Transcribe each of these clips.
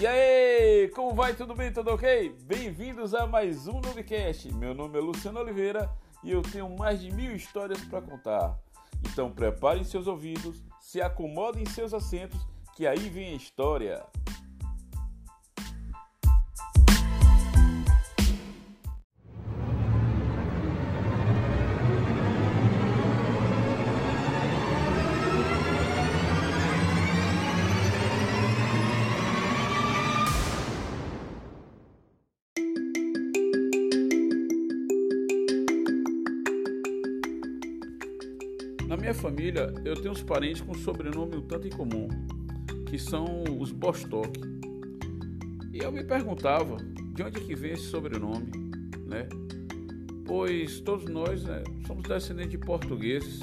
E aí, como vai? Tudo bem? Tudo ok? Bem-vindos a mais um Novecast. Meu nome é Luciano Oliveira e eu tenho mais de mil histórias para contar. Então preparem seus ouvidos, se acomodem em seus assentos, que aí vem a história. Na minha família, eu tenho uns parentes com sobrenome um tanto em comum, que são os Bostock. E eu me perguntava de onde que vem esse sobrenome, né? Pois todos nós né, somos descendentes de portugueses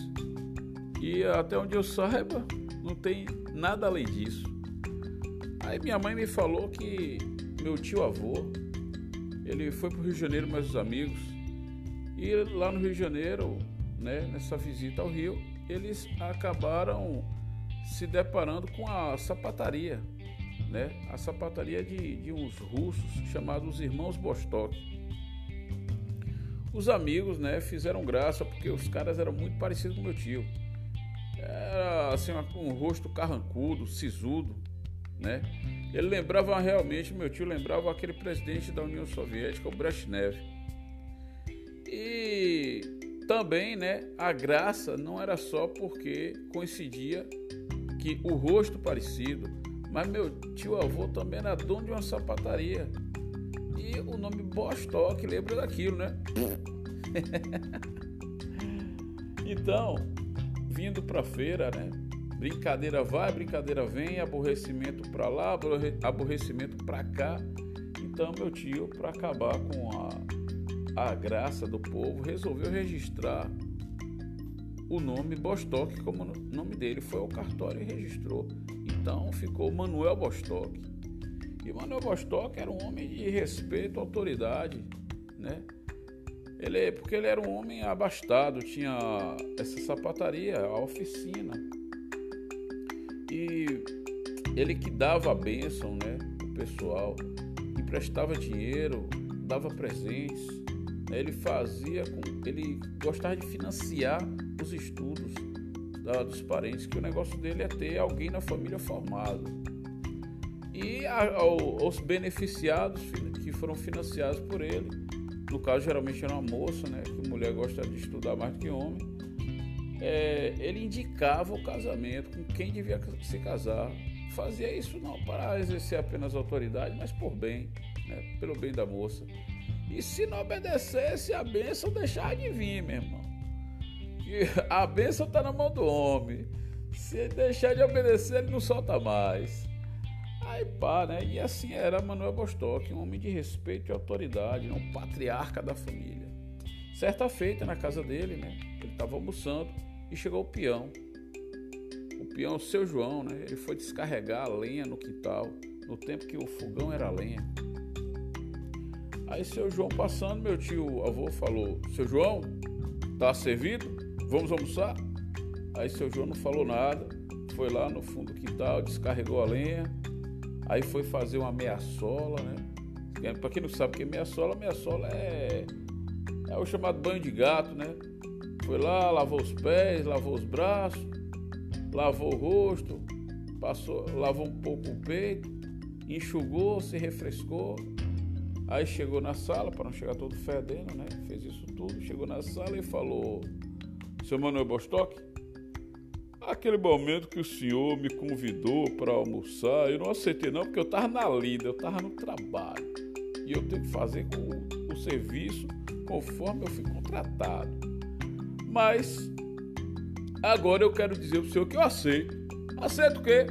e até onde eu saiba, não tem nada além disso. Aí minha mãe me falou que meu tio avô, ele foi para o Rio de Janeiro mais os amigos e lá no Rio de Janeiro né, nessa visita ao Rio, eles acabaram se deparando com a sapataria, né, a sapataria de, de uns russos chamados Irmãos Bostock. Os amigos né, fizeram graça porque os caras eram muito parecidos com meu tio. Era assim, um rosto carrancudo, sisudo, né? Ele lembrava realmente, meu tio lembrava aquele presidente da União Soviética, o Brezhnev. Também, né, a graça não era só porque coincidia que o rosto parecido, mas meu tio avô também era dono de uma sapataria. E o nome Bostock lembra daquilo, né? então, vindo para feira, né? Brincadeira vai, brincadeira vem, aborrecimento para lá, aborrecimento para cá. Então, meu tio, para acabar com a a graça do povo, resolveu registrar o nome Bostock como nome dele. Foi ao cartório e registrou. Então ficou Manuel Bostock. E Manuel Bostock era um homem de respeito, autoridade, né? Ele, porque ele era um homem abastado, tinha essa sapataria, a oficina. E ele que dava a bênção, né, o pessoal, emprestava dinheiro, dava presentes, ele fazia ele gostava de financiar os estudos da, dos parentes, que o negócio dele é ter alguém na família formado. E a, aos beneficiados que foram financiados por ele, no caso geralmente era uma moça, né, que mulher gosta de estudar mais do que homem, é, ele indicava o casamento com quem devia se casar. Fazia isso não para exercer apenas autoridade, mas por bem, né, pelo bem da moça. E se não obedecesse, a bênção deixar de vir, meu irmão. Que a bênção está na mão do homem. Se deixar de obedecer, ele não solta mais. Aí pá, né? E assim era Manuel Bostock, um homem de respeito e autoridade, um patriarca da família. Certa feita na casa dele, né? Ele estava almoçando e chegou o peão. O peão, seu João, né? Ele foi descarregar a lenha no quintal, no tempo que o fogão era lenha. Aí seu João passando, meu tio avô falou: Seu João, tá servido? Vamos almoçar? Aí seu João não falou nada, foi lá no fundo do quintal, descarregou a lenha, aí foi fazer uma meia-sola, né? Pra quem não sabe o que é meia-sola, meia-sola é, é o chamado banho de gato, né? Foi lá, lavou os pés, lavou os braços, lavou o rosto, passou, lavou um pouco o peito, enxugou, se refrescou, Aí chegou na sala, para não chegar todo fedendo, né? Fez isso tudo, chegou na sala e falou: Seu Manuel Bostock, aquele momento que o senhor me convidou para almoçar, eu não aceitei não, porque eu estava na lida, eu estava no trabalho. E eu tenho que fazer o, o serviço conforme eu fui contratado. Mas agora eu quero dizer para o senhor que eu aceito. Aceito o quê?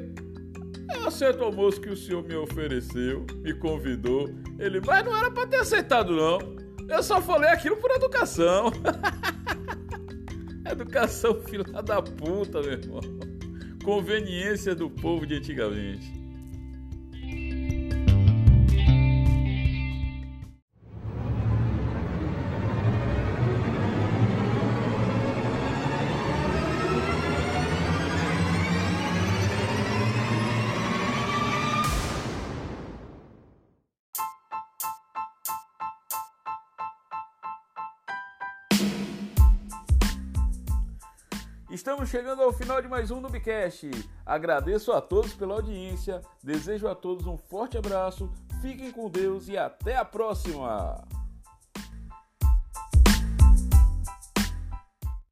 Eu aceito o almoço que o senhor me ofereceu, me convidou ele, mas não era pra ter aceitado, não. Eu só falei aquilo por educação. educação filha da puta, meu irmão. Conveniência do povo de antigamente. Estamos chegando ao final de mais um Nubcast. Agradeço a todos pela audiência, desejo a todos um forte abraço, fiquem com Deus e até a próxima!